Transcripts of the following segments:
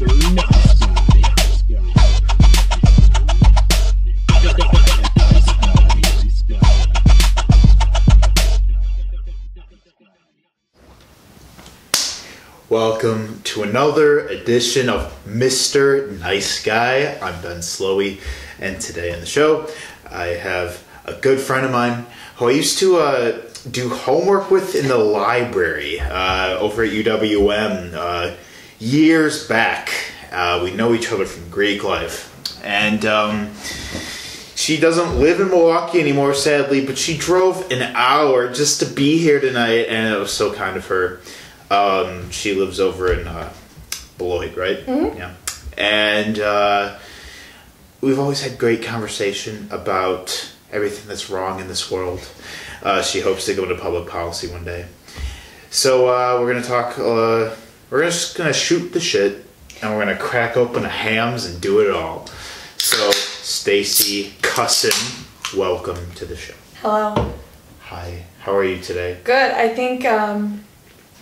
Welcome to another edition of Mr. Nice Guy. I'm Ben Slowey, and today on the show, I have a good friend of mine who I used to uh, do homework with in the library uh, over at UWM uh, years back. Uh, we know each other from Greek life, and um, she doesn't live in Milwaukee anymore, sadly, but she drove an hour just to be here tonight, and it was so kind of her. Um, she lives over in uh, Beloit, right? Yeah. And uh, we've always had great conversation about everything that's wrong in this world. Uh, she hopes to go into public policy one day. So uh, we're gonna talk. We're just gonna shoot the shit, and we're gonna crack open the hams and do it all. So Stacy Cussin, welcome to the show. Hello. Hi. How are you today? Good. I think um,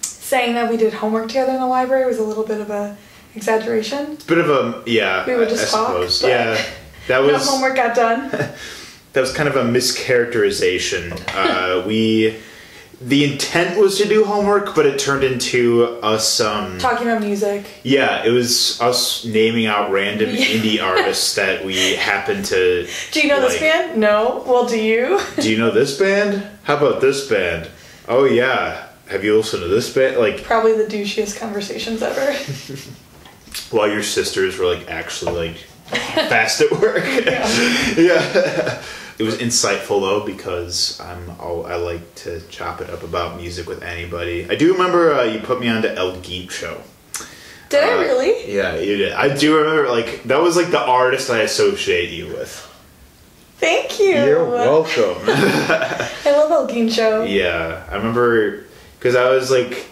saying that we did homework together in the library was a little bit of a exaggeration. It's a Bit of a yeah. We would just I talk, suppose. but- Yeah, that was No homework got done. that was kind of a mischaracterization. Uh, we the intent was to do homework, but it turned into us. Um, Talking about music. yeah, it was us naming out random Yeah. indie artists that we happened to. Do you know this band? No. Well, do you? Do you know this band? How about this band? Oh yeah. Have you listened to this band? Like Probably the douchiest conversations ever. while your sisters were like actually like fast at work. Yeah. yeah. It was insightful though because I'm all, I like to chop it up about music with anybody. I do remember uh, you put me on to El Guincho. Did I Uh, really? Yeah, you did. I do remember like that was like the artist I associate you with. Thank you. You're welcome. I love El Guincho. yeah, I remember because I was like,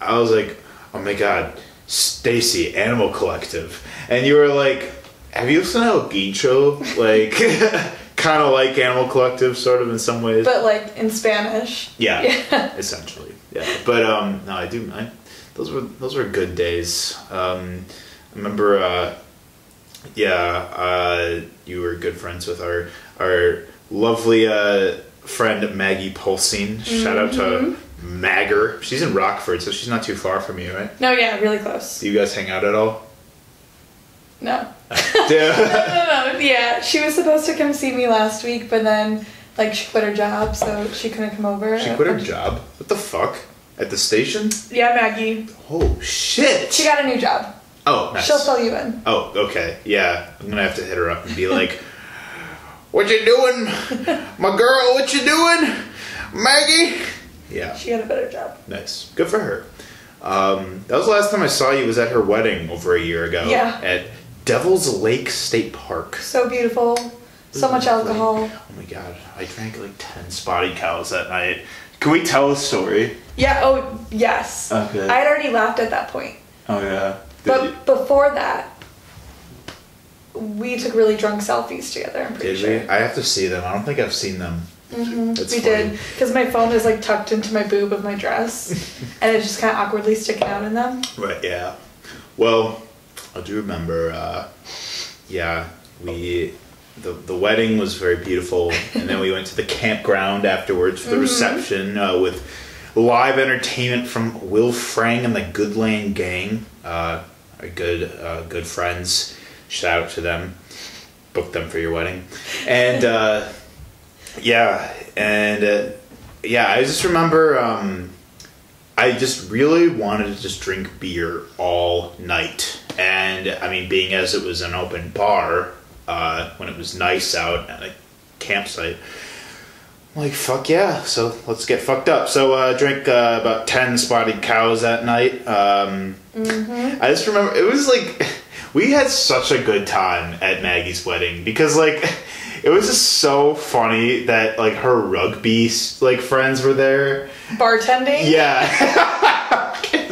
I was like, oh my god, Stacy, Animal Collective, and you were like, have you listened to El Guincho? Like. Kind of like Animal Collective, sort of in some ways. But like in Spanish. Yeah, Yeah. essentially. Yeah, but um, no, I do. I, those were those were good days. Um, I remember. Uh, yeah, uh, you were good friends with our our lovely uh, friend Maggie Pulsing. Shout out to Magger. She's in Rockford, so she's not too far from you, right? No, yeah, really close. Do you guys hang out at all? No. Yeah. no, no, yeah. She was supposed to come see me last week, but then like she quit her job, so she couldn't come over. she quit her job. What the fuck? At the station? Yeah, Maggie. Oh shit! She got a new job. oh, nice. She'll fill you in. Oh, okay. Yeah, I'm gonna have to hit her up and be like, "What you doing, my girl? What you doing, Maggie?" Yeah, She got a better job. nice. Good for her. Um, that was the last time I saw you. Was at her wedding over a year ago. Yeah. At Devil's Lake State Park. So beautiful. So much alcohol. Oh my god, I drank like ten spotted cows that night. Can we tell a story? Yeah, oh, yes. Okay. I had already laughed at that point. Oh yeah. But before that, we took really drunk selfies together, I'm pretty Did sure. we? I have to see them. I don't think I've seen them. Mm-hmm. We funny. did. Because my phone is like tucked into my boob of my dress, and it's just kind of awkwardly sticking out in them. Right, yeah. Well, I do remember, uh, yeah, we, the, the wedding was very beautiful, and then we went to the campground afterwards for the reception uh, with live entertainment from Will Frang and the Goodland Gang, uh, our good, uh, good friends. Shout out to them. Book them for your wedding. And, uh, yeah, and, uh, yeah, I just remember, um, I just really wanted to just drink beer all night. And I mean, being as it was an open bar, uh, when it was nice out at a campsite, I'm like, fuck yeah, so let's get fucked up. So uh, drank uh, about 10 spotted cows that night. Um, I just remember, it was like, we had such a good time at Maggie's wedding because, like, it was just so funny that, like, her rugby, like, friends were there. Bartending? Yeah.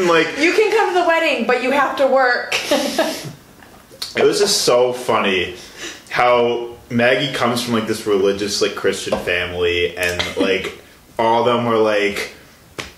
and like You can come to the wedding, but you have to work. it was just so funny how Maggie comes from like this religious like Christian family and like all of them were like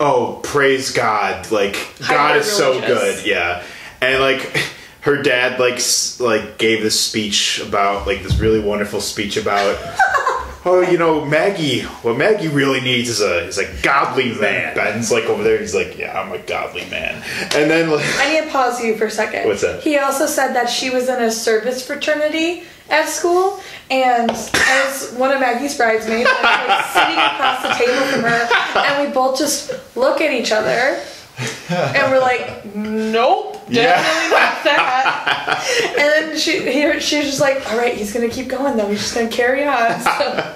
oh praise God like God is so good. Yeah. And like her dad like s- like gave this speech about like this really wonderful speech about oh you know Maggie what Maggie really needs is a is a godly man. Ben's like over there he's like yeah I'm a godly man and then like I need to pause you for a second. What's that? He also said that she was in a service fraternity at school, and as one of Maggie's bridesmaids, I was like sitting across the table from her, and we both just look at each other, and we're like, "Nope, definitely Yeah. not that." And then she, he, she was just like, "All right, he's gonna keep going though. He's just gonna carry on."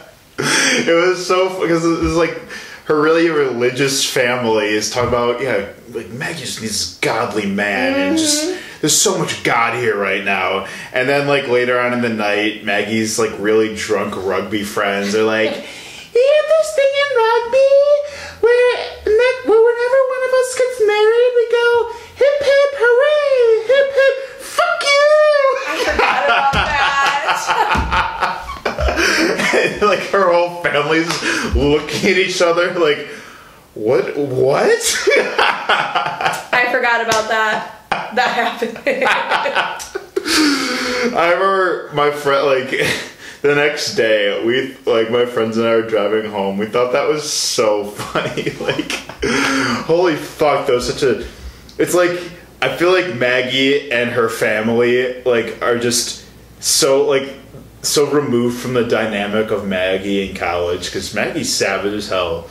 So, it was so because it was like her really religious family is talking about yeah like Maggie just needs this godly man and just mm-hmm. there's so much God here right now and then like later on in the night Maggie's like really drunk rugby friends are like you have this thing in rugby where whenever one of us gets married we go hip hip hooray hip hip fuck you I forgot about that. like her whole family's looking at each other like what what I forgot about that. That happened. i remember my friend like the next day we like my friends and i were driving home we thought that was so funny like holy fuck that was such a it's like i feel like maggie and her family like are just so like so removed from the dynamic of maggie in college because maggie's savage as hell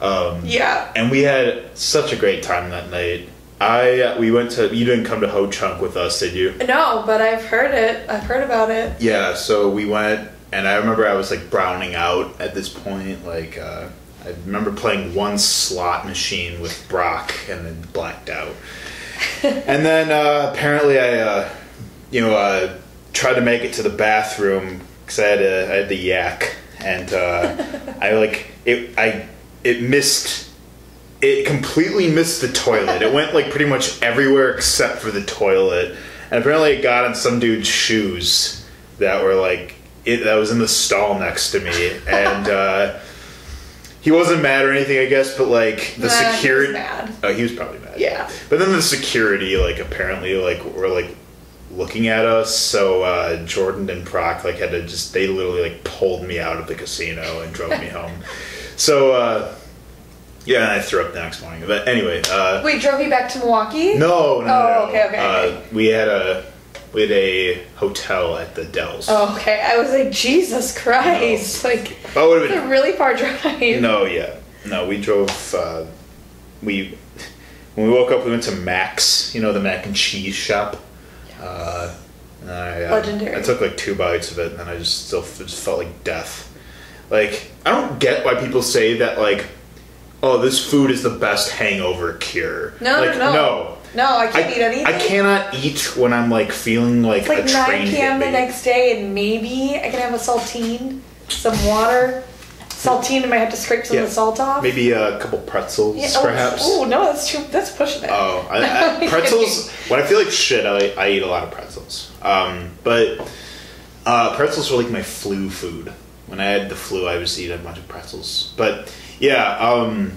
um yeah. and we had such a great time that night. I uh, we went to you didn't come to Ho Chunk with us, did you? No, but I've heard it. I've heard about it. Yeah, so we went, and I remember I was like browning out at this point. Like uh, I remember playing one slot machine with Brock, and then blacked out. and then uh, apparently I, uh, you know, uh, tried to make it to the bathroom because I I had the yak, and uh, I like it. I it missed. It completely missed the toilet. It went like pretty much everywhere except for the toilet, and apparently it got on some dude's shoes that were like it. That was in the stall next to me, and. he wasn't mad or anything, I guess, but like the Nah, security. mad. Oh, he was probably mad. Yeah. But then the security, like, apparently, like, were like looking at us. So uh, Jordan and Brock, like, had to just they literally like pulled me out of the casino and drove me home. So uh, yeah, and I threw up the next morning. But anyway, uh, Wait, drove you back to Milwaukee? no, no, no, Oh, no. okay, okay, Uh, okay. we had a we had a hotel at the Dells. Oh, okay. I was like, Jesus Christ! Like, Oh, it would have been a really far drive. No, yeah, no. We drove. Uh, we when we woke up, we went to Mac's. You know the mac and cheese shop. Uh, and I, uh, Legendary. I took like two bites of it, and then I just still just felt like death. Like I don't get why people say that. Like, oh, this food is the best hangover cure. No, like, no, no. no. No, I can't eat anything. I cannot eat when I'm like feeling like It's like a 9 train p.m. the next day, and maybe I can have a saltine, some water. Saltine, and I might have to scrape some Yeah. of the salt off. Maybe a couple pretzels, Yeah, oh, perhaps. Oh, no, that's too. That's pushing it. Oh, I, I, pretzels. When I feel like shit, I, I eat a lot of pretzels. Um, but uh, pretzels were like my flu food. When I had the flu, I was eating a bunch of pretzels. But yeah, um,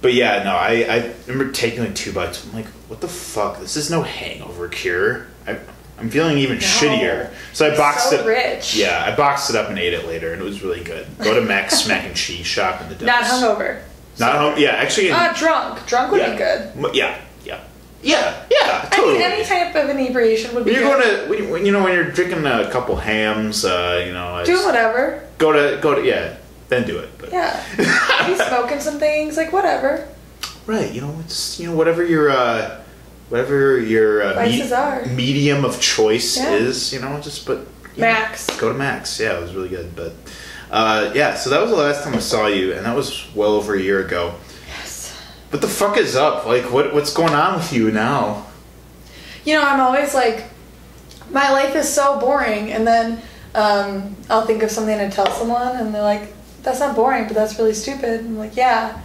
but yeah, no, I, I remember taking like two bites. I'm like, what the fuck? This is no hangover cure. I, I'm feeling even shittier. So I It's boxed so it. rich. Yeah, I boxed it up and ate it later, and it was really good. Go to Mac's Mac and Cheese shop in the Not hungover. Not home. Yeah, actually. Uh, drunk. Drunk would yeah. be good. Yeah, yeah, yeah, yeah. I mean, any type of inebriation would be when you're good. going to, when, you know, when you're drinking a couple hams, uh, you know, Do whatever. go to, go to, yeah, then do it. But. Yeah. Be smoking some things, like whatever. Right, you know, it's you know whatever your, uh, whatever your uh, are. medium of choice Yeah. is, you know, just but you Mac's. know, go to Mac's. Yeah, it was really good. But uh, yeah, so that was the last time I saw you, and that was well over a year ago. Yes. What the fuck is up? Like, what what's going on with you now? You know, I'm always like, my life is so boring, and then um, I'll think of something to tell someone, and they're like, "That's not boring, but that's really stupid." I'm like, "Yeah."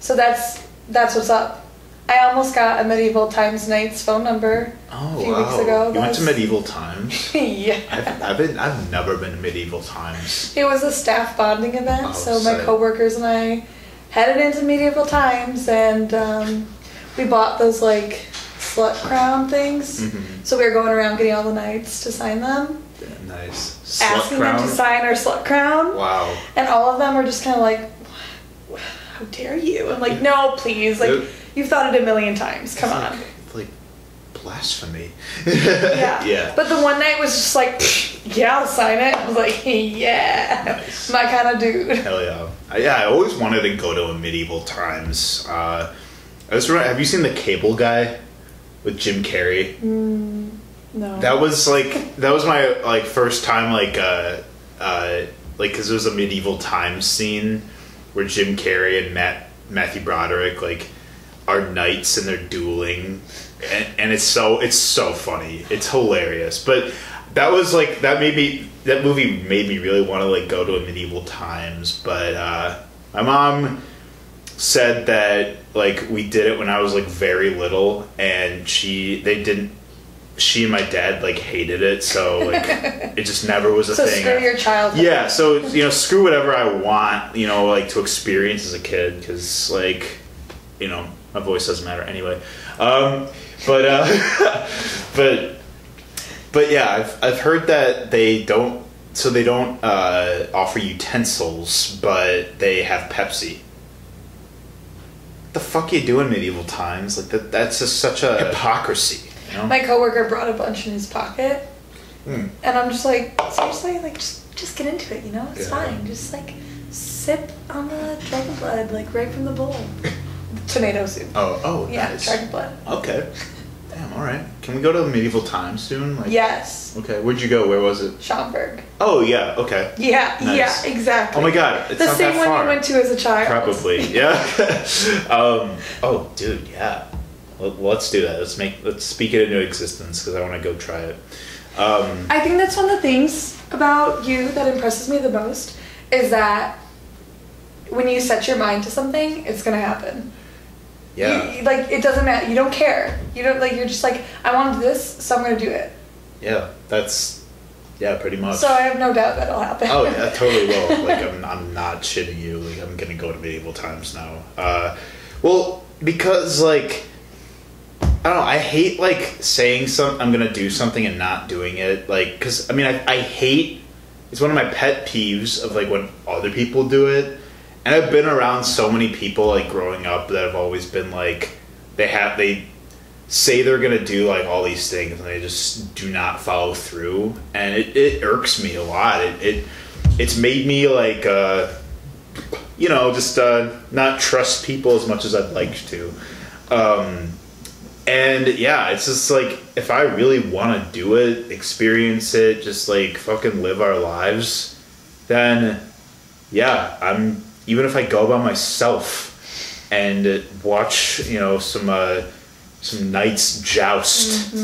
So that's that's what's up. I almost got a medieval times knight's phone number Oh, a few wow. weeks ago. You went to medieval times. yeah. I've, I've been. I've never been to medieval times. It was a staff bonding event, Oh, so my coworkers and I headed into medieval times, and um, we bought those like slut crown things. Mhm. So we were going around getting all the knights to sign them, Nice. Slut asking crown. them to sign our slut crown. Wow. And all of them were just kind of like, how dare you? I'm like, no, please. Like, you've thought it a million times. Come It's on. Like, like blasphemy. Yeah. yeah. But the one knight was just like, yeah, I'll sign it. I was like, yeah, Nice. my kind of dude. Hell yeah. I, yeah, I always wanted to go to a medieval times. Uh, I was remember, have you seen the Cable Guy with Jim Carrey? Mm, no. That was like that was my like first time like uh uh like because it was a medieval times scene where Jim Carrey and Matt Matthew Broderick like are knights and they're dueling and, and it's so it's so funny. It's hilarious. But that was like that made me that movie made me really want to like go to a medieval times. But uh my mom said that like we did it when I was like very little and she they didn't she and my dad like hated it so like it just never was a so thing screw your childhood. yeah so you know screw whatever I want you know like to experience as a kid because like you know my voice doesn't matter anyway um but uh but but yeah I've, I've heard that they don't so they don't uh offer utensils but they have Pepsi the fuck you do in medieval times? Like that that's just such a hypocrisy. My coworker brought a bunch in his pocket, Hmm. and I'm just like, seriously, like just just get into it, you know? It's Yeah. fine. Just like sip on the dragon blood, like right from the bowl. Tomato soup. Oh, oh, yeah, nice. dragon blood. Okay. Damn. All right. Can we go to medieval times soon? Like, Yes, Okay. Where'd you go? Where was it? Schaumburg. Oh yeah. Okay. Yeah, Nice. yeah, exactly. Oh my god. It's the same one you went to as a child. Probably. Yeah. um, oh, dude. Yeah. Let, let's do that. Let's make. Let's speak it into existence because I want to go try it. Um, I think that's one of the things about you that impresses me the most is that when you set your mind to something, it's gonna happen. yeah. You- like it doesn't matter. You don't care. You don't like. You're just like, I want to do this, so I'm gonna do it. Yeah. That's. Yeah. Pretty much. So I have no doubt that it'll happen. Oh yeah, totally will. Like I'm, I'm not shitting you. Like I'm gonna go to medieval times now. Uh, well, because like I don't know. I hate like saying some. I'm gonna do something and not doing it. Like, cause I mean, I, I hate. It's one of my pet peeves of like when other people do it, and I've been around so many people like growing up that have always been like they have they say they're gonna do like all these things and they just do not follow through and it, it irks me a lot it, it it's made me like uh you know just uh not trust people as much as i'd like to um and yeah it's just like if i really want to do it experience it just like fucking live our lives then yeah i'm even if i go by myself and watch you know some uh some knights joust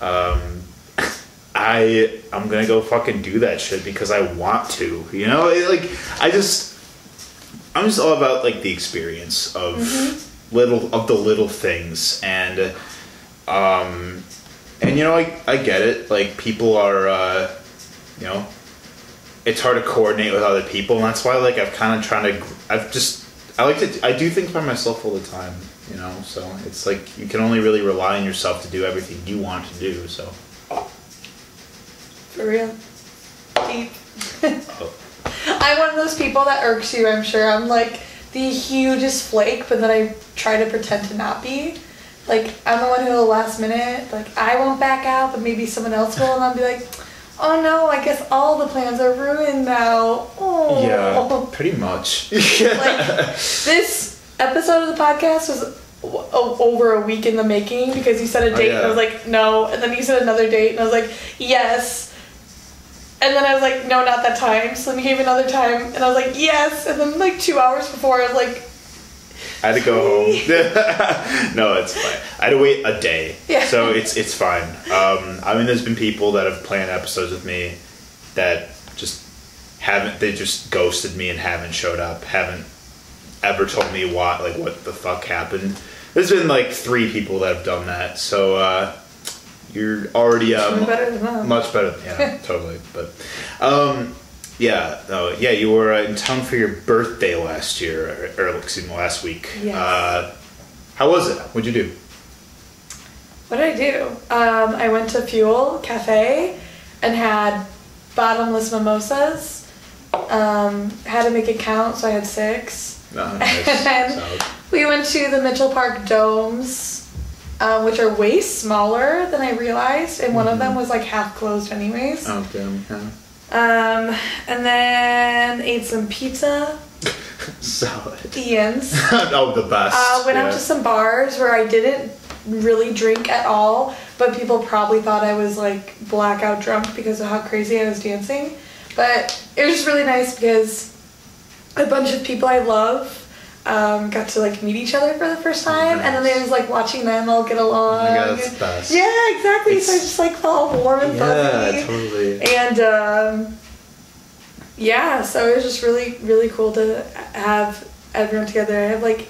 um i i'm gonna go fucking do that shit because i want to you know? It, like i just i'm just all about like the experience of little of the little things and um and you know i i get it like people are uh you know it's hard to coordinate with other people and that's why like i've kind of trying to i've just i like to i do things by myself all the time you know so it's like you can only really rely on yourself to do everything you want to do so For real. Deep. oh, I'm one of those people that irks you, I'm sure. I'm like the hugest flake, but then I try to pretend to not be. Like, I'm the one who will last minute, like, I won't back out, but maybe someone else will, and I'll be like, oh no, I guess all the plans are ruined now. Oh. yeah pretty much Like, this episode of the podcast was over a week in the making because you said a Oh, date and I was like, no. And then you said another date and I was like, yes. And then I was like, no, not that time. So then you gave another time and I was like, yes. And then like two hours before, I was like, I had to go home. no, it's fine. I had to wait a day, Yeah. so it's it's fine. Um, I mean, there's been people that have planned episodes with me that just haven't. They just ghosted me and haven't showed up. Haven't ever told me what like what the fuck happened. There's been like three people that have done that. So uh, you're already um, better than them. much better. Yeah, totally. But um, yeah, no, yeah, you were uh, in town for your birthday last year, or, or excuse me, last week. Yes. Uh, how was it? What'd you do? what did I do? Um, I went to Fuel Cafe and had bottomless mimosas. Um, had to make it count, so I had six. Oh, And then Solid. we went to the Mitchell Park domes, um, which are way smaller than I realized, and one of them was like half closed, anyways. Oh, damn. Yeah. Um, and then ate some pizza. Solid. Ian's. oh, the best. Uh, went out to some bars where I didn't really drink at all, but people probably thought I was like blackout drunk because of how crazy I was dancing. But it was just really nice because a bunch of people I love um, got to like meet each other for the first time, and then it was like watching them all get along. Oh my God, that's the best. Yeah, exactly. so I It's- just like felt all warm and fuzzy. Yeah, totally. And um, yeah, so it was just really, really cool to have everyone together. I have like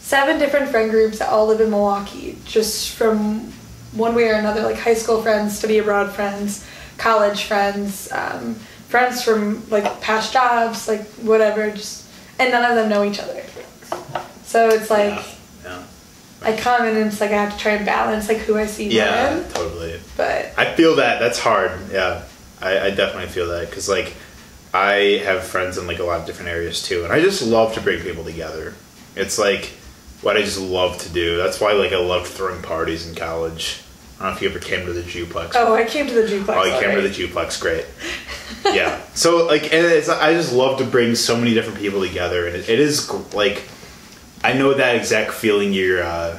seven different friend groups that all live in Milwaukee, just from one way or another, like high school friends, study abroad friends, college friends, um, friends from like past jobs, like whatever, just and none of them know each other. So it's like yeah. yeah. I come and it's like I have to try and balance like who I see Yeah, when, totally. but I feel that. That's hard. Yeah, I, I definitely feel that because like I have friends in like a lot of different areas too, and I just love to bring people together. It's like what I just love to do. That's why like I loved throwing parties in college. I don't know if you ever came to the jukeplex. oh, I came to the jukebox. Oh, you came to the jukeplex, great. yeah. So like, and it's, I just love to bring so many different people together, and it, it is like, I know that exact feeling you're uh,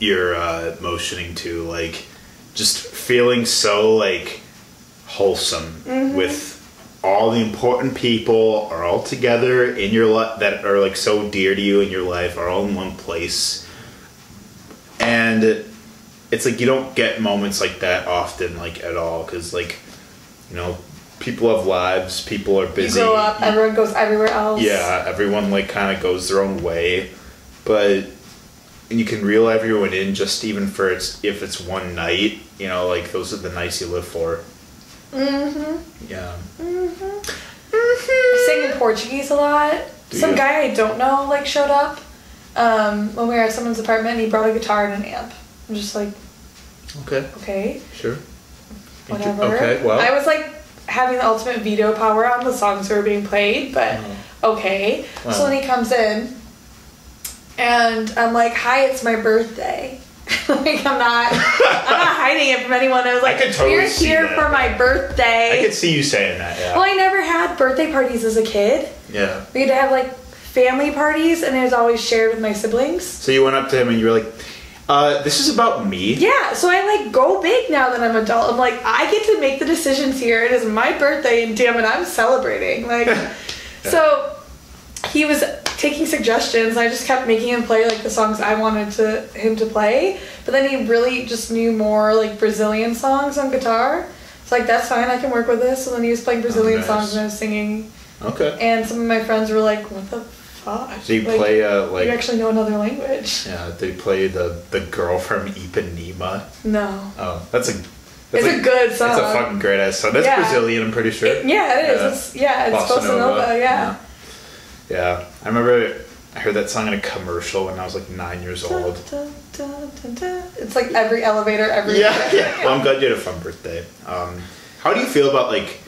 you're uh, motioning to, like, just feeling so like wholesome with all the important people are all together in your life that are like so dear to you in your life are all in one place and it's like you don't get moments like that often like at all because like you know people have lives people are You busy grow up, You- everyone goes everywhere else. yeah everyone like kind of goes their own way but and you can reel everyone in just even for it's if it's one night you know like those are the nights you live for Mm-hmm. yeah Mhm. I sing in Portuguese a lot. Do Some you? guy I don't know like showed up um, when we were at someone's apartment. and He brought a guitar and an amp. I'm just like, okay okay, sure whatever. okay well I was like having the ultimate veto power on the songs that were being played, but mm. okay. So then he comes in, and I'm like, "Hi, it's my birthday." like I'm not, I'm not hiding it from anyone. I was like, could totally "We're here that. for my birthday." I could see you saying that yeah Well, I never had birthday parties as a kid. yeah We had to have like family parties, and it was always shared with my siblings. so you went up to him and you were like uh, this is about me Yeah, so I like go big now that I'm adult. I'm like, I get to make the decisions here. It is my birthday, and damn it, I'm celebrating. Like, so he was taking suggestions. I just kept making him play like the songs I wanted to him to play. But then he really just knew more like Brazilian songs on guitar. It's like that's fine. I can work with this. So then he was playing Brazilian nice. songs and I was singing. okay And some of my friends were like, "What the fuck?" so you Like, play uh, like you actually know another language? yeah they play the the girl from Ipanema No. oh that's a It's that's a good song. It's a fucking great ass song. That's Yeah. Brazilian, I'm pretty sure. It- yeah, it is. Yeah. It's, yeah, it's Bossa Bossa Nova. Yeah. Yeah. I remember I heard that song in a commercial when I was like nine years old. Dun, dun, dun, dun, dun. It's like every elevator, every Yeah, yeah. Well, I'm glad you had a fun birthday. Um, how do you feel about like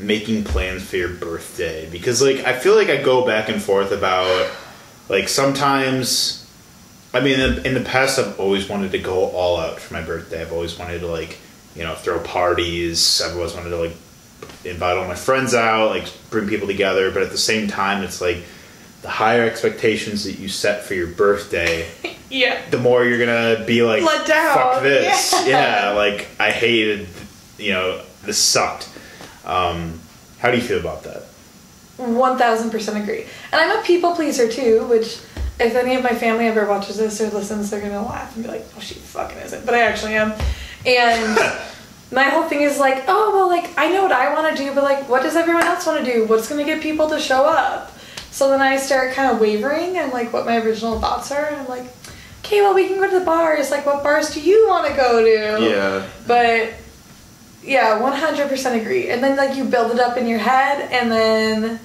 making plans for your birthday? Because like I feel like I go back and forth about like sometimes. I mean, in, in the past, I've always wanted to go all out for my birthday. I've always wanted to like, you know, throw parties. I've always wanted to like invite all my friends out, like bring people together. But at the same time, it's like the higher expectations that you set for your birthday, Yeah. the more you're gonna be like, Let down. fuck this. Yeah. Yeah. like I hated, you know, this sucked. Um, how do you feel about that? One thousand percent agree. And I'm a people pleaser too, which if any of my family ever watches this or listens, they're gonna laugh and be like, "Oh, she fucking isn't," but I actually am. And my whole thing is like, "Oh, well, like I know what I want to do, but like, what does everyone else want to do? What's gonna get people to show up?" So then I start kind of wavering and like what my original thoughts are, and I'm like, "Okay, well, we can go to the bars. Like, what bars do you want to go to?" Yeah. But yeah, one hundred percent agree. And then like you build it up in your head, and then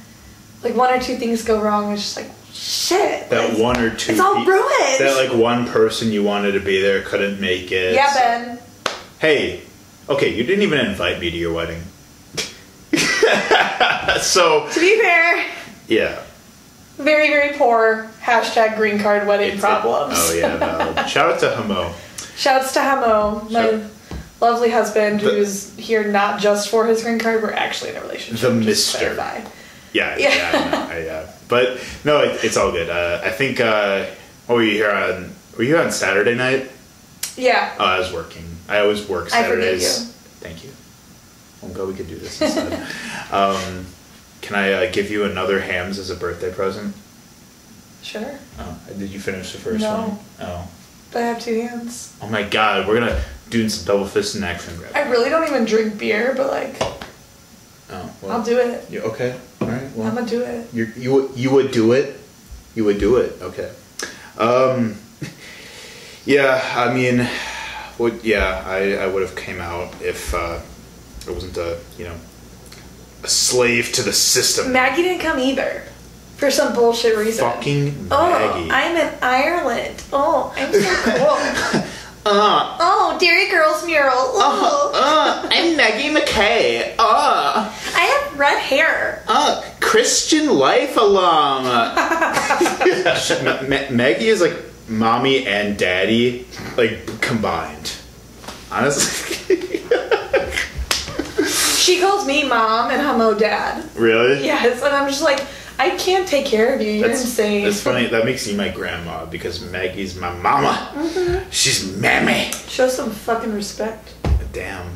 like one or two things go wrong. It's just like shit. That like, one or two. It's all pe- ruined. That like one person you wanted to be there couldn't make it. yeah, so- Ben. Hey, okay, you didn't even invite me to your wedding. so To be fair, yeah. very very poor hashtag green card wedding It's- problems. Oh yeah, valid. Shout out to Hamo. Shouts to Hamo, my Shout- lovely husband, The- who's here not just for his green card. We're actually in a relationship. The Mister. Yeah, Yeah. yeah, I know, I, uh, but no, it, it's all good. Uh, I think. Uh, what were you here on? Were you on Saturday night? Yeah. Oh, I was working. I always work I forgive Saturdays. you. Thank you. I'm glad we could do this instead. um, can I uh, give you another hams as a birthday present? Sure. Oh, did you finish the first No. one? Oh. But I have two hands. Oh my god, we're gonna do some double fist and action grab. I really don't even drink beer, but like, Oh, well. I'll do it. You, okay. All right. Well, I'm gonna do it. you you would- you would do it. You would do it. Okay. Um. Yeah, I mean, would yeah, I I would have came out if uh, I wasn't a you know a slave to the system. Maggie didn't come either, for some bullshit reason. Fucking Oh, Maggie. I'm in Ireland. Oh, I'm so cool. uh, oh, Dairy Girls mural. Oh, uh, I'm Maggie McKay. Uh, I have red hair. uh, Christian life alum. Ma- Ma- Maggie is like mommy and daddy, like combined. Honestly. She calls me mom and Hamo dad. really? Yes, and I'm just like, I can't take care of you. You're That's, insane. that's funny. That makes you my grandma because Maggie's my mama. Mm-hmm. She's mammy. Show some fucking respect. Damn.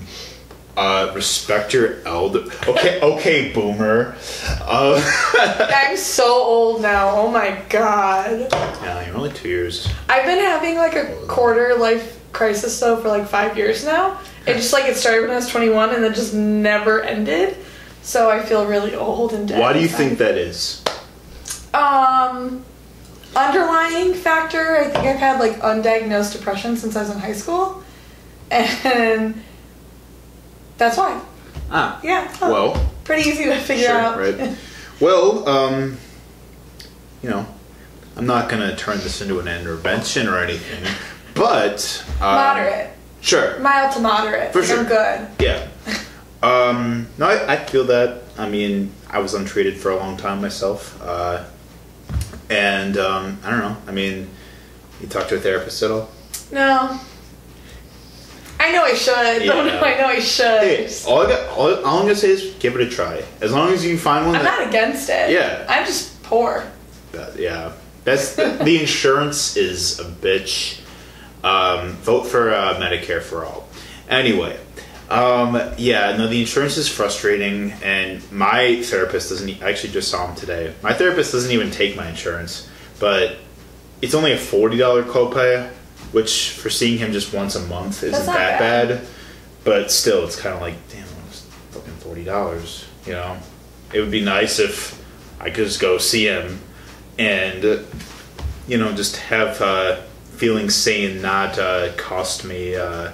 Uh, respect your elder. Okay, okay, boomer. Uh, I'm so old now. Oh my god. yeah, you're only two years. I've been having like a quarter life crisis though for like five years now. It just like it started when I was 21 and then just never ended. So I feel really old and dead. Why do you think that is? Um, underlying factor. I think I've had like undiagnosed depression since I was in high school, and that's why. Ah. Yeah. huh. Well, pretty easy to figure sure, out. right. Well, um, you know, I'm not gonna turn this into an intervention or anything, but um, Moderate, Sure. mild to moderate. For Like, sure. I'm good. Yeah. Um, no, I, I feel that. I mean, I was untreated for a long time myself. Uh, and um, I don't know. I mean, you talk to a therapist at all? No. I know I should. Yeah. No, I know I should. Hey, all, I got, all, all I'm to say is give it a try. As long as you find one I'm that. not against it. Yeah. I'm just poor. that- yeah. That's the insurance is a bitch. Um, vote for uh, Medicare for all. Anyway, um, yeah, no, the insurance is frustrating, and my therapist doesn't. I actually just saw him today. My therapist doesn't even take my insurance, but it's only a forty dollar copay, which for seeing him just once a month isn't that bad. bad. But still, it's kind of like, damn, it's fucking forty dollars. You know, it would be nice if I could just go see him and you know just have uh, feeling sane not uh, cost me uh,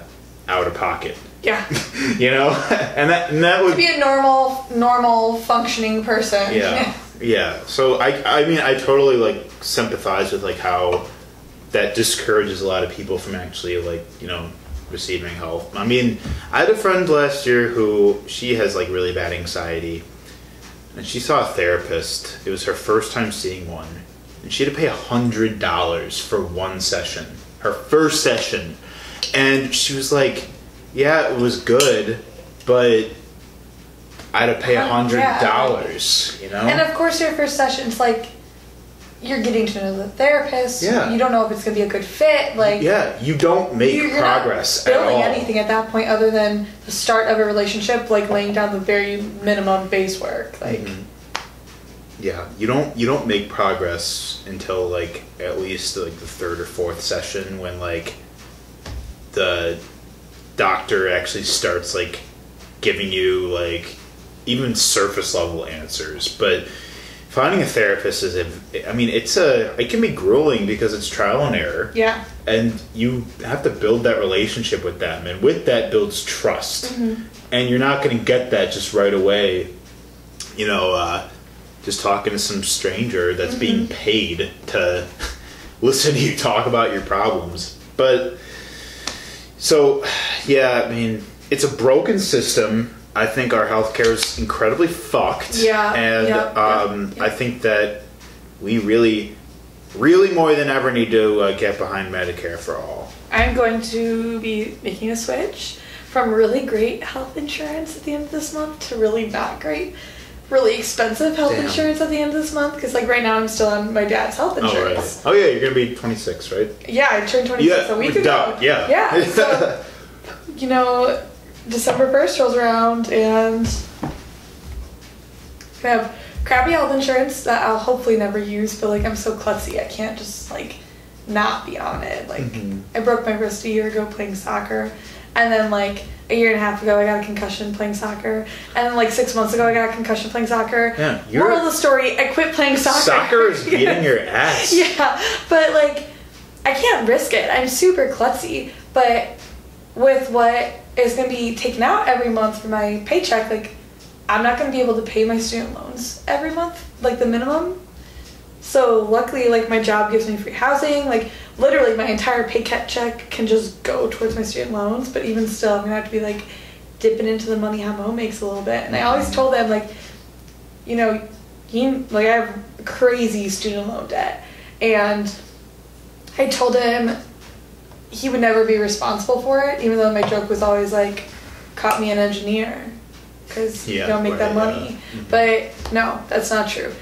out of pocket Yeah. you know? And that and that to would be a normal, normal functioning person. yeah. Yeah. So i i mean i totally like sympathize with like how that discourages a lot of people from actually like you know receiving help. I mean i had a friend last year who she has like really bad anxiety and she saw a therapist. It was her first time seeing one and she had to pay a hundred dollars for one session her first session. And she was like yeah it was good but i had to pay a hundred yeah. dollars you know And of course, your first session's like you're getting to know the therapist. Yeah. You don't know if it's gonna be a good fit. Like yeah you don't make you- you're not progress at building all anything at that point other than the start of a relationship, like laying down the very minimum base work. Like Mhm. yeah you don't you don't make progress until like at least like the third or fourth session when like the doctor actually starts like giving you like even surface level answers. But finding a therapist is a i mean it's a it can be grueling because it's trial and error. Yeah, and you have to build that relationship with them. And with that builds trust. And you're not going to get that just right away you know uh, just talking to some stranger that's Mm-hmm. being paid to listen to you talk about your problems. But so, yeah, I mean, it's a broken system. I think our healthcare is incredibly fucked. Yeah, and um. I think that we really, really more than ever need to uh, get behind Medicare for all. I'm going to be making a switch from really great health insurance at the end of this month to really not great, really expensive health Damn. insurance at the end of this month. Because like right now I'm still on my dad's health insurance. Oh right. Oh yeah, you're gonna be 26, right? Yeah, I turned 26 a week ago. Yeah. Yeah. So, you know, December 1st rolls around and I have crappy health insurance that I'll hopefully never use, but like I'm so klutzy, I can't just like not be on it. Like Mhm. I broke my wrist a year ago playing soccer, and then like a year and a half ago I got a concussion playing soccer, and then like six months ago I got a concussion playing soccer. Yeah, you're- Moral of the story: I quit playing soccer. Soccer is beating your ass. Yeah, but like, I can't risk it. I'm super klutzy. But with what is going to be taken out every month for my paycheck, like, I'm not going to be able to pay my student loans every month, like the minimum. So luckily, like my job gives me free housing. Like literally, my entire pay cut check can just go towards my student loans. But even still, I'm gonna have to be like dipping into the money Hamo makes a little bit. And I always told them like, you know, you like I have crazy student loan debt, and I told him he would never be responsible for it, even though my joke was always like, "Caught me an engineer," because you don't make that money. yeah. But no, that's not true.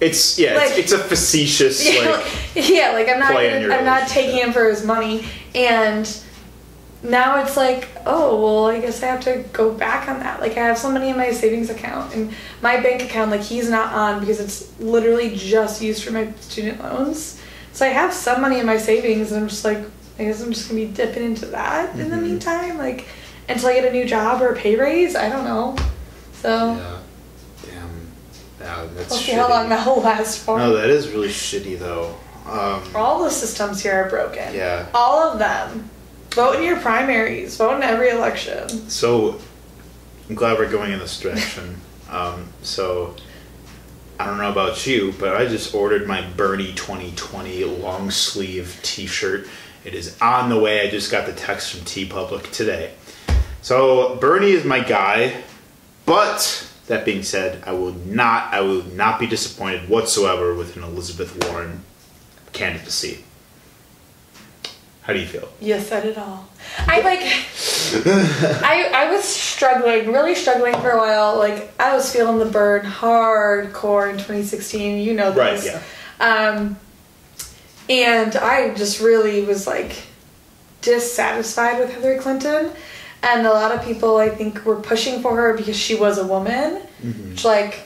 It's yeah, Like- it's, it's a facetious Yeah, like yeah, like I'm not, gonna- I'm not taking him for his money, and now it's like, oh well, I guess I have to go back on that. Like I have some money in my savings account, and my bank account, like he's not on because it's literally just used for my student loans. So I have some money in my savings, and I'm just like, I guess I'm just gonna be dipping into that in the Mhm. meantime, like until I get a new job or a pay raise. I don't know. So yeah. Yeah, that's we'll see how shitty. long that will last for. No, that is really shitty though. Um, All the systems here are broken. yeah. All of them. Vote in your primaries. Vote in every election. So I'm glad we're going in this direction. um, so I don't know about you, but I just ordered my Bernie 2020 long sleeve T-shirt. It is on the way. I just got the text from TeePublic today. So Bernie is my guy, but that being said, I will not. I will not be disappointed whatsoever with an Elizabeth Warren candidacy. How do you feel? You said it all. I like. I I was struggling, really struggling for a while. Like I was feeling the Bern hardcore in 2016. You know this. Right, yeah. Um, and I just really was like dissatisfied with Hillary Clinton, and a lot of people I think were pushing for her because she was a woman. Mm-hmm. Which like.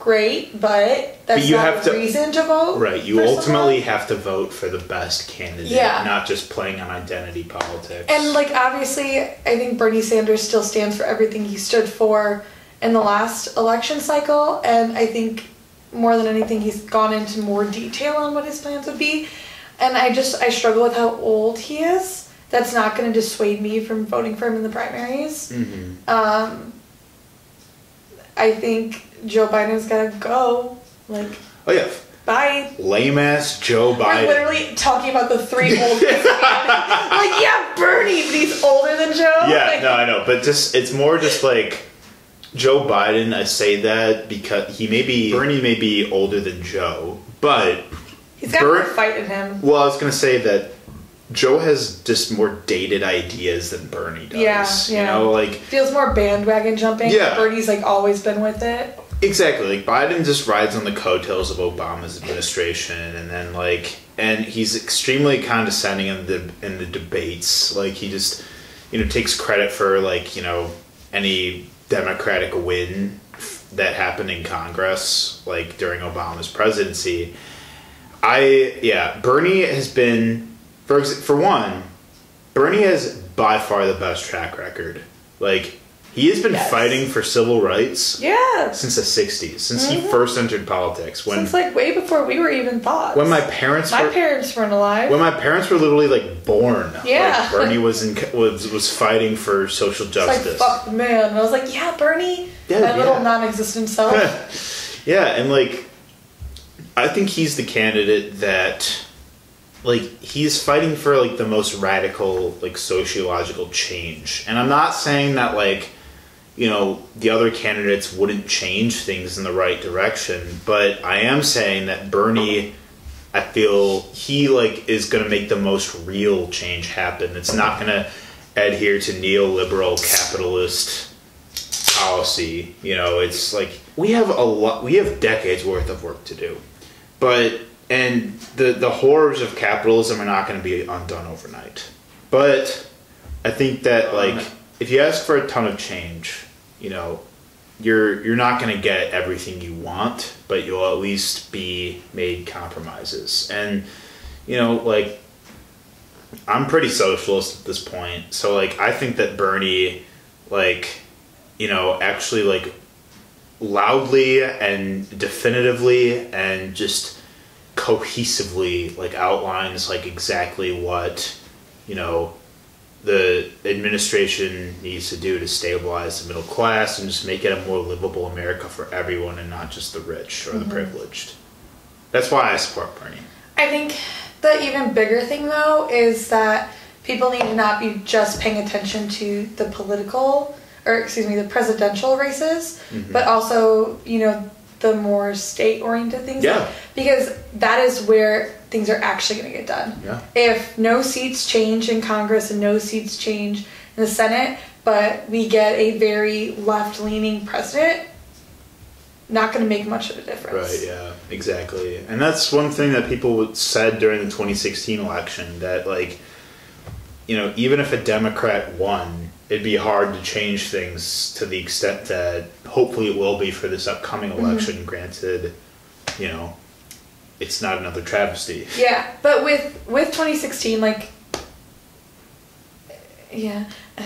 Great, but that's you not have a to- reason to vote. Right, you ultimately someone. have to vote for the best candidate, Yeah. not just playing on identity politics. And like obviously, I think Bernie Sanders still stands for everything he stood for in the last election cycle, and I think more than anything, he's gone into more detail on what his plans would be. And I just I struggle with how old he is. That's not going to dissuade me from voting for him in the primaries. hmm Um, I think Joe Biden's got to go. Like, oh yeah, bye. lame ass Joe Biden. We're literally talking about the three oldest. like, yeah, Bernie, but he's older than Joe. yeah, Like, no, I know, but just it's more just like Joe Biden. I say that because he may be Bernie may be older than Joe, but He's got Bert- more fight in him. well, I was gonna say that Joe has just more dated ideas than Bernie does. Yeah, You know, like Feels more bandwagon jumping. Yeah. Bernie's like always been with it. Exactly. Like Biden just rides on the coattails of Obama's administration, and then like, and he's extremely condescending in the in the debates. Like he just, you know, takes credit for like you know any Democratic win that happened in Congress, like during Obama's presidency. I yeah, Bernie has been for for one, Bernie has by far the best track record. Like he has been Yes. fighting for civil rights Yeah. since the 60s since he Mhm. first entered politics when Since like way before we were even thought. when my parents my were parents weren't alive. when my parents were literally like born Yeah. like Bernie was in was was fighting for social it's like justice fuck the man. And I was like, yeah, Bernie. Yeah, my yeah. little non-existent self. Yeah, and like, I think he's the candidate that, like, he's fighting for like the most radical like sociological change, and I'm not saying that like, you know, the other candidates wouldn't change things in the right direction, but I am saying that Bernie. I feel he like is going to make the most real change happen. It's not going to adhere to neoliberal capitalist policy. You know, it's like we have a lot. We have decades worth of work to do, but and the the horrors of capitalism are not going to be undone overnight. But I think that like if you ask for a ton of change, you know, you're you're not going to get everything you want, but you'll at least be made compromises. And you know, like I'm pretty socialist at this point. So like I think that Bernie like you know, actually like loudly and definitively and just cohesively like outlines like exactly what, you know, the administration needs to do to stabilize the middle class and just make it a more livable America for everyone and not just the rich or the privileged. That's why I support Bernie. I think the even bigger thing though is that people need to not be just paying attention to the political or excuse me the presidential races Mhm. but also you know the more state oriented things Yeah. because that is where things are actually going to get done Yeah. if no seats change in congress and no seats change in the senate but we get a very left leaning president not going to make much of a difference Right, yeah, exactly. And that's one thing that people said during the 2016 election that, like, you know, even if a Democrat won, it'd be hard to change things to the extent that hopefully it will be for this upcoming election. Granted, you know, it's not another travesty. Yeah, but with with 2016, like, yeah, uh,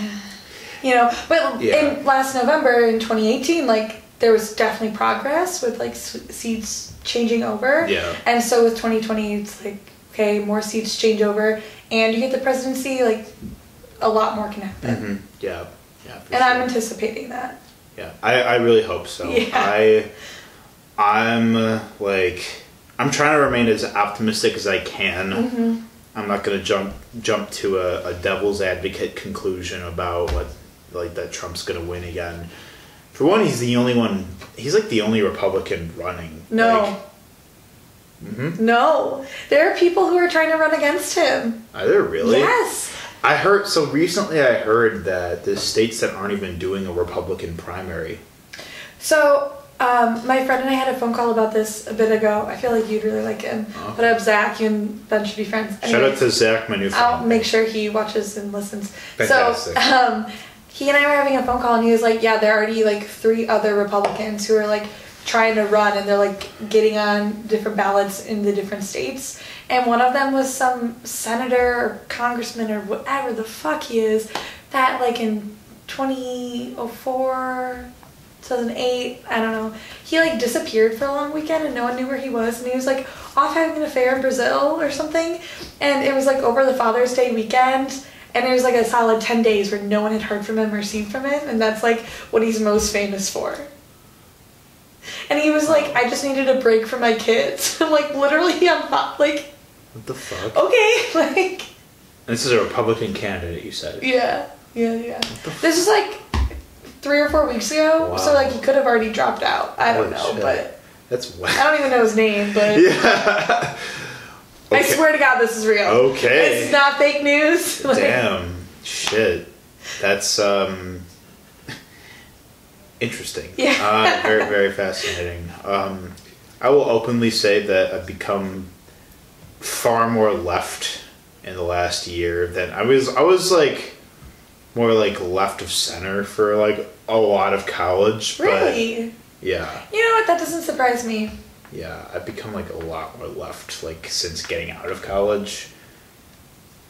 you know, but Yeah. in last November in 2018, like there was definitely progress with like seeds changing over. Yeah. And so with 2020, it's like okay, more seats change over, and you get the presidency. Like, a lot more can happen, hmm Yeah, yeah. for and I'm anticipating that. Yeah, I, I really hope so. Yeah. I I'm uh, like I'm trying to remain as optimistic as I can. Mm-hmm. I'm not gonna jump jump to a, a devil's advocate conclusion about what like that Trump's gonna win again. For one, he's the only one. He's like the only Republican running. No, hmm no, there are people who are trying to run against him. Are there really? Yes. I heard so recently. I heard that the states that aren't even doing a Republican primary. So, um, my friend and I had a phone call about this a bit ago. I feel like you'd really like him. Oh. But up Zach, you and Ben should be friends. Shout out to Zach, my new friend. I'll make sure he watches and listens. Fantastic. So, um, he and I were having a phone call, and he was like, "Yeah, there are already like three other Republicans who are like trying to run, and they're like getting on different ballots in the different states." And one of them was some senator or congressman or whatever the fuck he is that like in 2004 2008 i don't know he like disappeared for a long weekend and no one knew where he was. And he was like off having an affair in brazil or something. And it was like over the father's day weekend. And it was like a solid 10 days where no one had heard from him or seen from him. And that's like what he's most famous for. And he was like i just needed a break from my kids. Like literally i'm not like What the fuck? okay like This is a Republican candidate, you said. yeah yeah yeah this is like three or four weeks ago so like he could have already dropped out i don't Holy know shit. but That's what? I don't even know his name, but yeah. I swear to God, this is real. Okay. It's not fake news. Like, Damn. Shit. That's um interesting. Yeah. Uh, very very fascinating. Um I will openly say that I've become far more left in the last year than I was I was like more like left of center for like a lot of college. but Really? yeah. You know what? That doesn't surprise me. Yeah, I've become like a lot more left like since getting out of college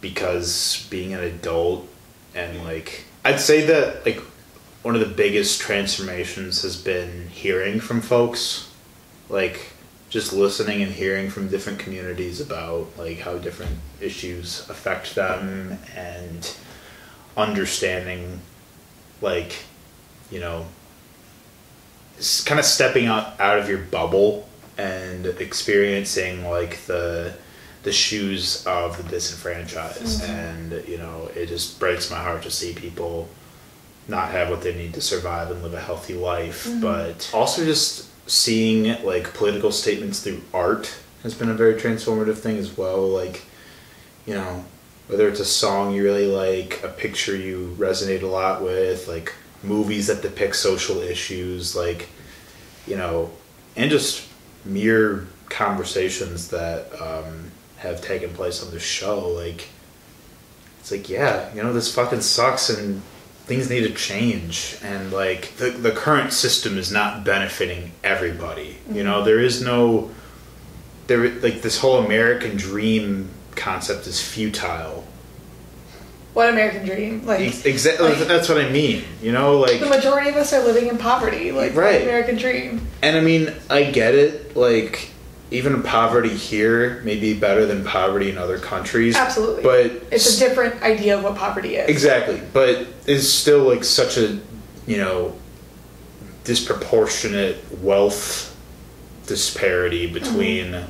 because being an adult and like I'd say that like one of the biggest transformations has been hearing from folks like just listening and hearing from different communities about like how different issues affect them and understanding like you know kind of stepping out out of your bubble and experiencing like the the shoes of the disenfranchised. Mm-hmm. And you know it just breaks my heart to see people not have what they need to survive and live a healthy life. Mm-hmm. But also just seeing like political statements through art has been a very transformative thing as well like you know whether it's a song you really like a picture you resonate a lot with like movies that depict social issues like you know and just mere conversations that um, have taken place on the show like it's like yeah you know this fucking sucks and things need to change and like the, the current system is not benefiting everybody you know mm-hmm. there is no there like this whole american dream concept is futile What American dream? Like exactly like- that's what i mean you know like the majority of us are living in poverty. Like Right. American dream. And I mean, I get it. Like, even poverty here may be better than poverty in other countries. Absolutely. But It's a different idea of what poverty is. exactly. But it's still like such a, you know, disproportionate wealth disparity between,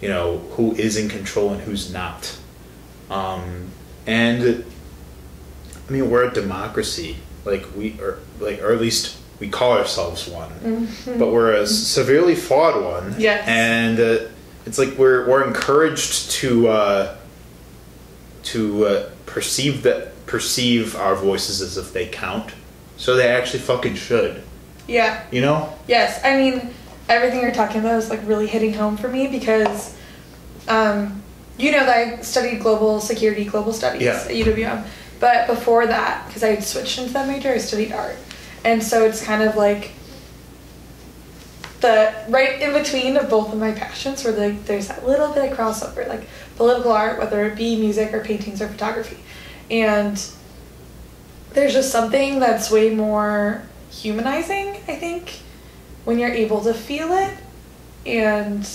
you know, who is in control and who's not. Um, and I mean, we're a democracy. Like we are, like, or at least we call ourselves one but we're a severely flawed one. Yes. And uh, it's like we're we're encouraged to uh, to uh, perceive that perceive our voices as if they count, so they actually fucking should. Yeah. You know? Yes, I mean everything you're talking about is like really hitting home for me because, um, you know that I studied global security, global studies Yeah. at UWM, but before that, because I had switched into that major, I studied art, and so it's kind of like the right in between of both of my passions, where like there's that little bit of crossover, like political art, whether it be music or paintings or photography, and there's just something that's way more humanizing, I think, when you're able to feel it and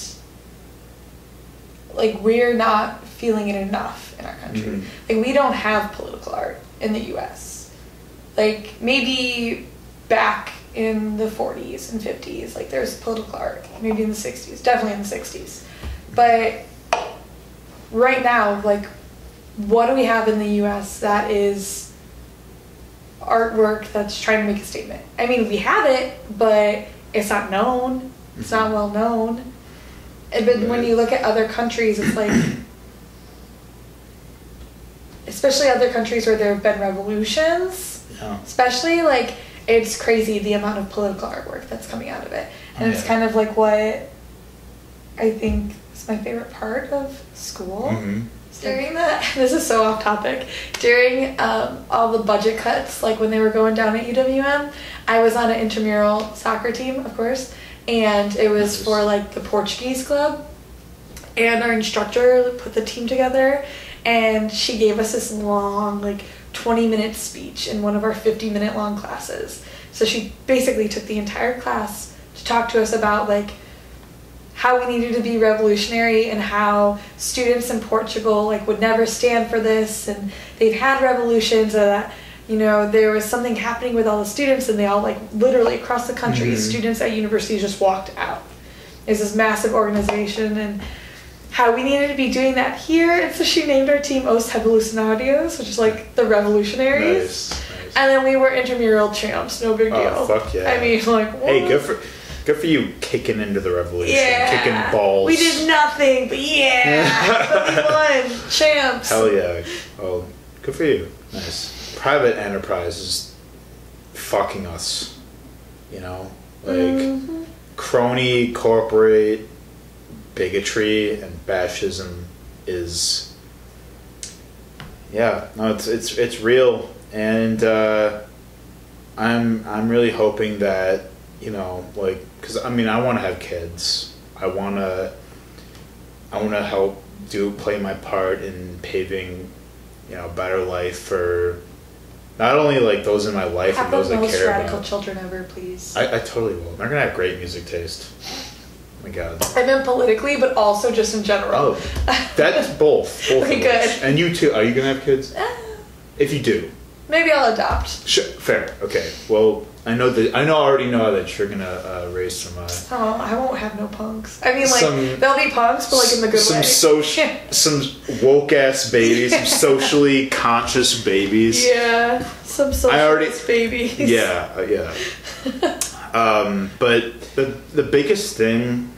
like we're not feeling it enough in our country. Mhm. Like we don't have political art in the US. Like maybe back in the 40s and 50s, like there's political art, maybe in the 60s, definitely in the 60s. But right now, like what do we have in the US that is artwork that's trying to make a statement? I mean, we have it, but it's not known. It's not mm-hmm. well known. And But when you look at other countries, it's like, especially other countries where there have been revolutions, Yeah. especially like it's crazy the amount of political artwork that's coming out of it. And Oh, it's kind of like what I think is my favorite part of school. Mhm. During the this is so off topic. During um, all the budget cuts, like when they were going down at UWM, I was on an intramural soccer team, of course, and it was for like the Portuguese club. And our instructor put the team together, and she gave us this long, like twenty minute speech in one of our fifty minute long classes. So she basically took the entire class to talk to us about like how we needed to be revolutionary and how students in Portugal like would never stand for this and they've had revolutions and that you know there was something happening with all the students and they all like literally across the country Mhm. students at universities just walked out it's this massive organization and how we needed to be doing that here and so she named our team Os Revolucionarios which is like the revolutionaries Nice. nice. and then we were intramural champs no big deal. Oh, deal fuck yeah. I mean like Hey, good for good for you kicking into the revolution, Yeah. kicking balls. We did nothing, but yeah. but we won. Champs. Hell yeah. Well, good for you. Nice. Private enterprise is fucking us. You know? Like Mhm. crony corporate bigotry and fascism is yeah, no, it's it's it's real and uh I'm I'm really hoping that, you know, like cuz I mean, I want to have kids. I want to I want to help do play my part in paving, you know, a better life for not only like those in my life Have and the those I most care radical about. children ever, please. I, I totally will. They're gonna have great music taste. My god. I meant politically, but also just in general. Oh, that's both. Both. Okay, of those. good. And you too. Are you gonna have kids? Ah, If you do, Maybe I'll adopt. Sure, fair. Okay. Well, I know that I know I already know that you're gonna uh, raise some uh, Oh, I won't have no punks. I mean, like Some- they'll be punks, but like in the good some way. social some woke ass babies, some socially conscious babies. yeah, some I already- socialist babies. Yeah, uh, yeah. um, but the the biggest thing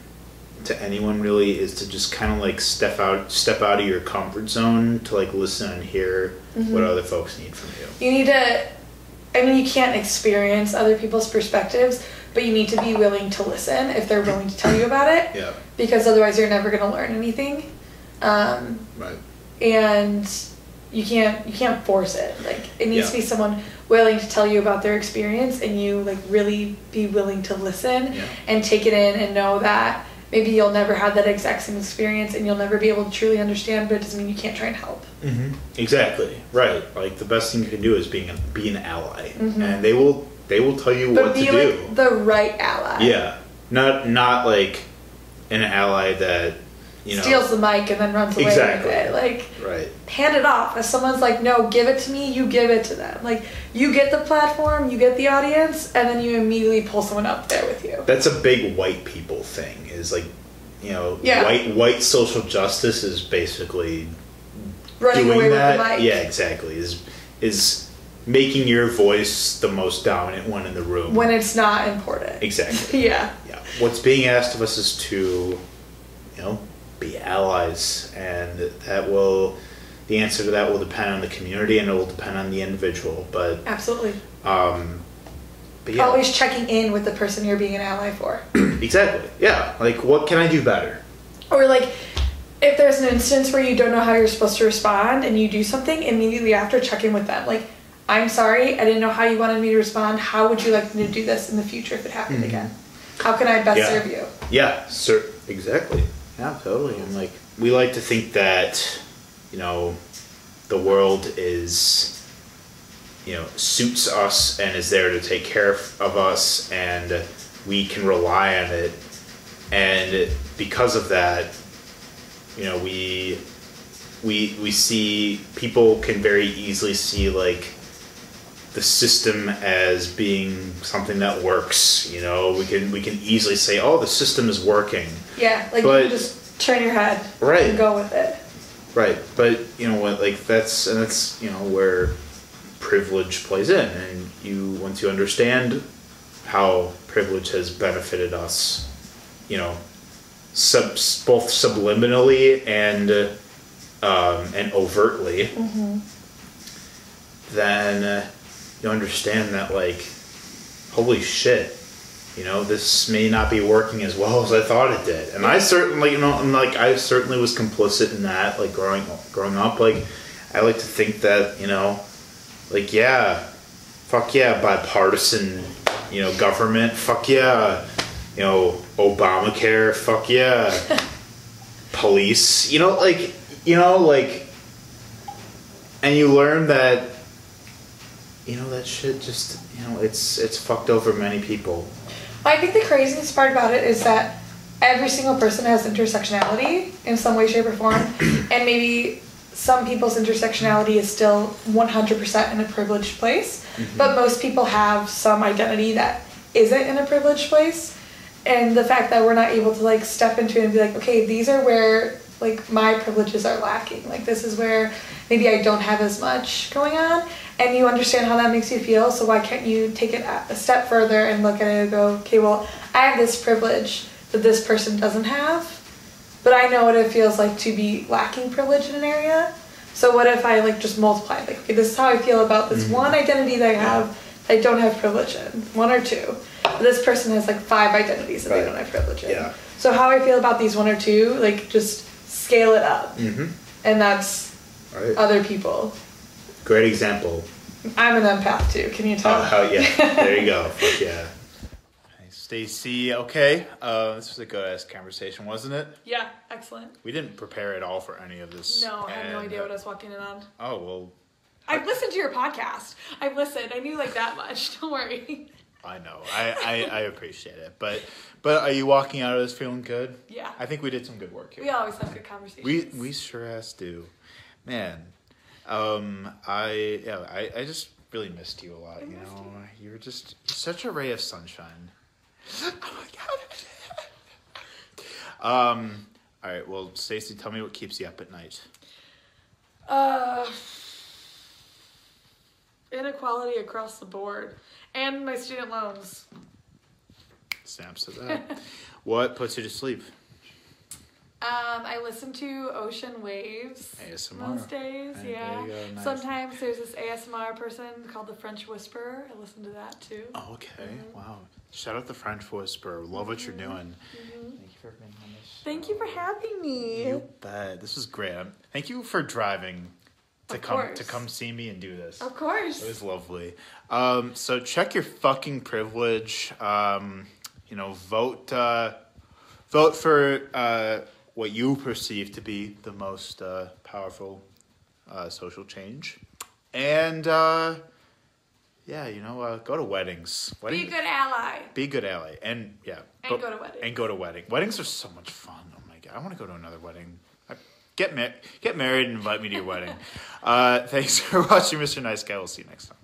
to anyone really is to just kind of like step out step out of your comfort zone to like listen and hear Mm-hmm. what other folks need from you. You need to. I mean, you can't experience other people's perspectives, but you need to be willing to listen if they're willing to tell you about it, Yeah. because otherwise you're never going to learn anything. Um, Right. and you can't you can't force it like it needs Yeah. to be someone willing to tell you about their experience and you like really be willing to listen Yeah. and take it in and know that maybe you'll never have that exact same experience and you'll never be able to truly understand but it doesn't mean you can't try and help Mm-hmm. Exactly. Right. Like the best thing you can do is being a, be an ally, Mhm. and they will they will tell you but what be to like do. the right ally Yeah. Not not like an ally that you know. steals the mic and then runs away Exactly. with it like Right. hand it off. If someone's like, no, give it to me, you give it to them. Like, you get the platform, you get the audience, and then you immediately pull someone up there with you. That's a big white people thing. Is like, you know, Yeah. white white social justice is basically Running doing away that. with the mic. Yeah, exactly. Is is making your voice the most dominant one in the room. When it's not important. exactly. Yeah. Yeah. What's being asked of us is to, you know, be allies, and that will. The answer to that will depend on the community, and it will depend on the individual. But, Absolutely. um, but yeah, Always checking in with the person you're being an ally for. exactly. Yeah. Like, what can I do better? or like, if there's an instance where you don't know how you're supposed to respond and you do something, immediately after check in with them. Like, I'm sorry, I didn't know how you wanted me to respond. How would you like me to do this in the future if it happened again? How can I best Mm-hmm. Yeah. serve you? Yeah, sir. Exactly. Yeah, totally. And like, we like to think that, you know, the world is, you know, suits us and is there to take care of us, and we can rely on it. And because of that, you know, we we we see people can very easily see like the system as being something that works. You know, we can we can easily say, "Oh, the system is working." Yeah, like But- you just turn your head Right. and go with it. Right, but you know what? Like that's and that's you know where privilege plays in, and you once you understand how privilege has benefited us, you know, sub both subliminally and um, and overtly, then uh, you understand that like, holy shit, you know, this may not be working as well as I thought it did. And I certainly, you know, and like I certainly was complicit in that, like growing growing up. Like I like to think that, you know, like yeah, fuck yeah, bipartisan, you know, government, fuck yeah, you know, Obamacare, fuck yeah, police, you know, like you know, like and you learn that you know that shit just you know it's it's fucked over many people I think the craziest part about it is that every single person has intersectionality in some way, shape, or form, and maybe some people's intersectionality is still 100% in a privileged place, mm-hmm. but most people have some identity that isn't in a privileged place. And the fact that we're not able to like step into it and be like, okay, these are where like my privileges are lacking. Like this is where maybe I don't have as much going on, and you understand how that makes you feel. So why can't you take it a step further and look at it and go, okay, well, I have this privilege that this person doesn't have, but I know what it feels like to be lacking privilege in an area. So what if I like just multiply? Like, okay, this is how I feel about this one identity that I have that I don't have privilege in, one or two. But this person has like five identities that they don't have privilege in. Yeah. So how I feel about these one or two, like just scale it up, mm-hmm. and that's right other people. Great example I'm an empath too. Can you tell? oh how yeah there you go Fuck yeah Hey, stacy okay uh, this was a good ass conversation wasn't it yeah, excellent. we didn't prepare at all for any of this No, I had no idea uh, what I was walking in on. oh well I've listened to your podcast. I've listened. I knew like that much. Don't worry. i know I, I i appreciate it but but are you walking out of this feeling good Yeah. i think we did some good work here We always have good conversations. We we sure as do, man. Um, I yeah, I, I just really missed you a lot. you know, you. were just such a ray of sunshine. oh my god. um. All right. Well, Stacy, tell me what keeps you up at night. Uh, inequality across the board, and my student loans. Snaps to that. what puts you to sleep? Um, I listen to ocean waves ASMR. most days. Hey, there yeah. you go, nice. Sometimes there's this ASMR person called the French Whisperer. I listen to that too. Oh, okay. Mm-hmm. Wow. Shout out the French Whisperer. Love what you're doing. Thank you for being on this. Thank you for having me. You bet. This was great. Thank you for driving to Of come course. to come see me and do this. Of course. It was lovely. Um, so check your fucking privilege. Um, you know, vote uh, vote for uh, what you perceive to be the most uh, powerful uh, social change, and uh, yeah, you know, uh, go to weddings. Be a good ally. be a good ally, and yeah, And go to weddings. And go to wedding. Weddings are so much fun. Oh my god, I want to go to another wedding. I- Get mar- get married and invite me to your wedding. Uh, thanks for watching, Mr. Nice Guy. We'll see you next time.